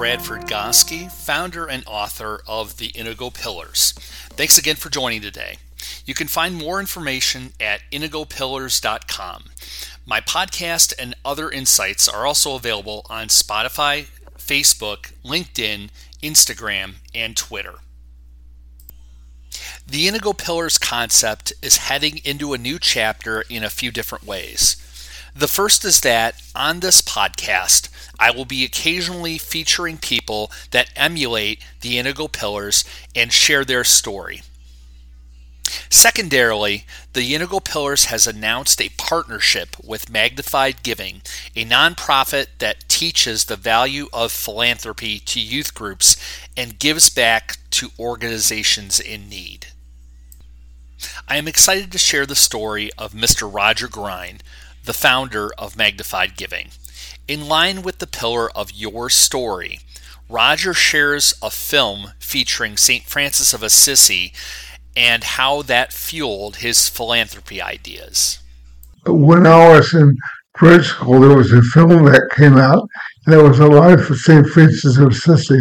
Bradford Gosky, founder and author of The Inigo Pillars. Thanks again for joining today. You can find more information at inigopillars.com. My podcast and other insights are also available on Spotify, Facebook, LinkedIn, Instagram, and Twitter. The Inigo Pillars concept is heading into a new chapter in a few different ways. The first is that on this podcast, I will be occasionally featuring people that emulate the Inigo Pillars and share their story. Secondarily, the Inigo Pillars has announced a partnership with Magnified Giving, a nonprofit that teaches the value of philanthropy to youth groups and gives back to organizations in need. I am excited to share the story of Mr. Roger Grein, the founder of Magnified Giving. In line with the pillar of your story, Roger shares a film featuring St. Francis of Assisi and how that fueled his philanthropy ideas. When I was in grade school, there was a film that came out. There was a life of St. Francis of Assisi.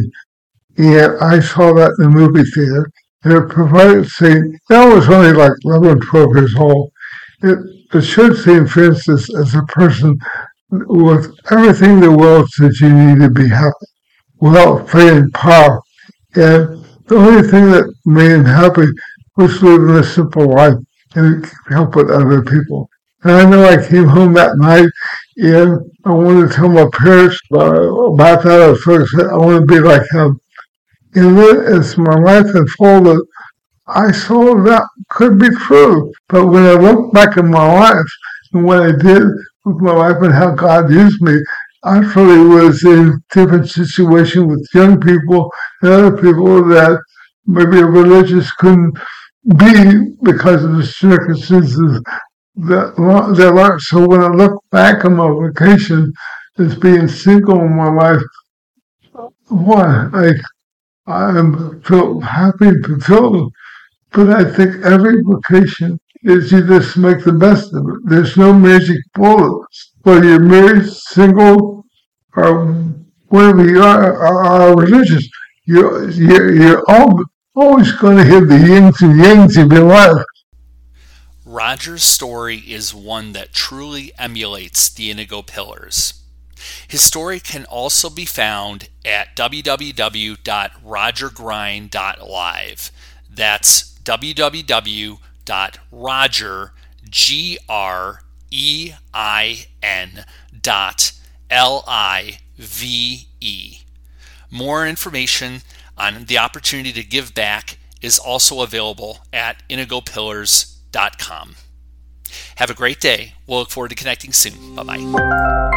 And I saw that in the movie theater. And it provided St. That was only like 11, 12 years old. It should St. Francis as a person with everything in the world that you need to be happy, without feeling power. And the only thing that made him happy was living a simple life and helping other people. And I know I came home that night and I wanted to tell my parents about, that. I was so excited. I want to be like him. And then as my life unfolded, I saw that could be true. But when I look back in my life and what I did with my life and how God used me, I really was in a different situation with young people and other people that maybe religious couldn't be because of the circumstances that their life. So when I look back on my vacation as being single in my life, why like I am feel happy fulfilled but I think every vocation is you just make the best of it. There's no magic bullets. Whether you're married, single, or whatever you are, or, or religious, you're, you're, you're always going to have the yins and yangs of your life. Roger's story is one that truly emulates the Inigo Pillars. His story can also be found at www.rogergrein.live. That's www.rogergrein.live. More information on the opportunity to give back is also available at inigopillars.com. Have a great day. We'll look forward to connecting soon. Bye bye.